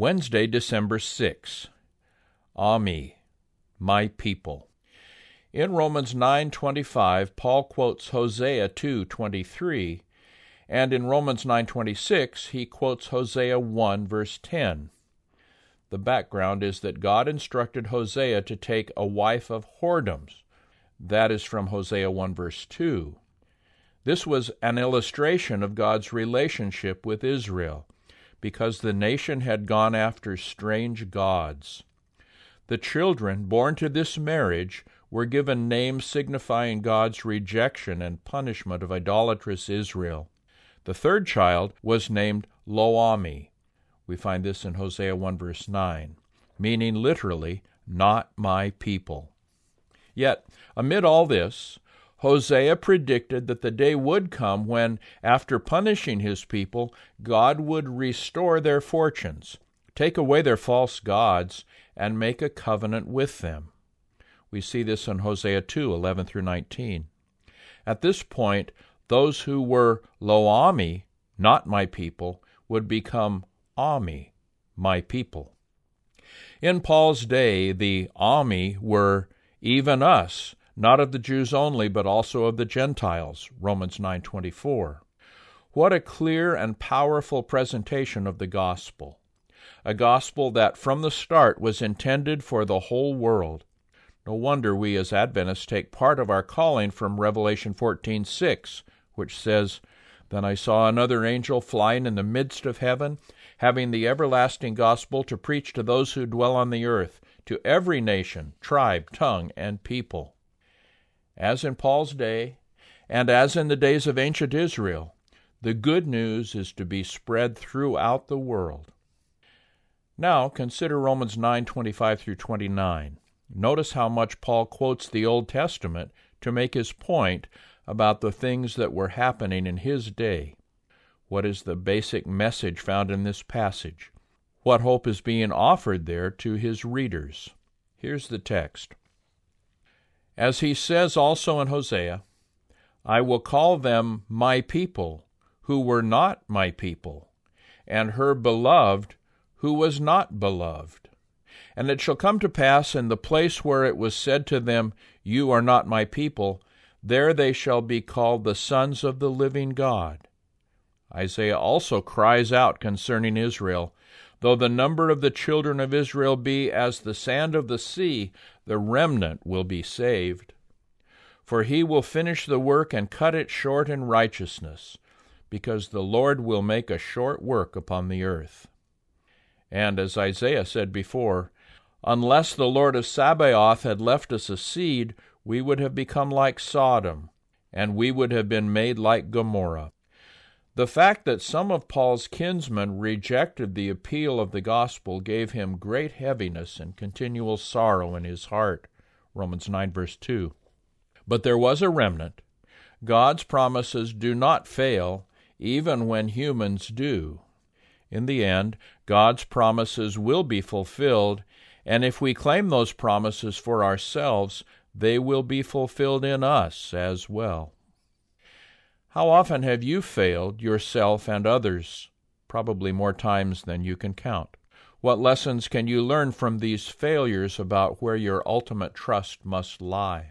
Wednesday, December 6. Ammi, ah, my people. In Romans 9:25, Paul quotes Hosea 2:23, and in Romans 9:26, he quotes Hosea 1 verse 10. The background is that God instructed Hosea to take a wife of whoredoms. That is from Hosea 1 verse 2. This was an illustration of God's relationship with Israel because the nation had gone after strange gods. The children born to this marriage were given names signifying God's rejection and punishment of idolatrous Israel. The third child was named Lo-ammi. We find this in Hosea 1 verse 9, meaning literally, not my people. Yet, amid all this, Hosea predicted that the day would come when, after punishing his people, God would restore their fortunes, take away their false gods, and make a covenant with them. We see this in Hosea 2 11 through 19. At this point, those who were Lo-ammi, not my people, would become Ammi, my people. In Paul's day, the Ammi were even us, not of the Jews only, but also of the Gentiles. Romans 9:24. What a clear and powerful presentation of the gospel. A gospel that from the start was intended for the whole world. No wonder we as Adventists take part of our calling from Revelation 14:6, which says, "Then I saw another angel flying in the midst of heaven, having the everlasting gospel to preach to those who dwell on the earth, to every nation, tribe, tongue, and people." As in Paul's day, and as in the days of ancient Israel, the good news is to be spread throughout the world. Now consider Romans 9:25 through 29. Notice how much Paul quotes the Old Testament to make his point about the things that were happening in his day. What is the basic message found in this passage? What hope is being offered there to his readers? Here's the text. As he says also in Hosea, I will call them my people, who were not my people, and her beloved, who was not beloved. And it shall come to pass in the place where it was said to them, You are not my people, there they shall be called the sons of the living God. Isaiah also cries out concerning Israel, Though the number of the children of Israel be as the sand of the sea, the remnant will be saved. For he will finish the work and cut it short in righteousness, because the Lord will make a short work upon the earth. And as Isaiah said before, unless the Lord of Sabaoth had left us a seed, we would have become like Sodom, and we would have been made like Gomorrah. The fact that some of Paul's kinsmen rejected the appeal of the gospel gave him great heaviness and continual sorrow in his heart. Romans 9, verse 2. But there was a remnant. God's promises do not fail, even when humans do. In the end, God's promises will be fulfilled, and if we claim those promises for ourselves, they will be fulfilled in us as well. How often have you failed yourself and others? Probably more times than you can count. What lessons can you learn from these failures about where your ultimate trust must lie?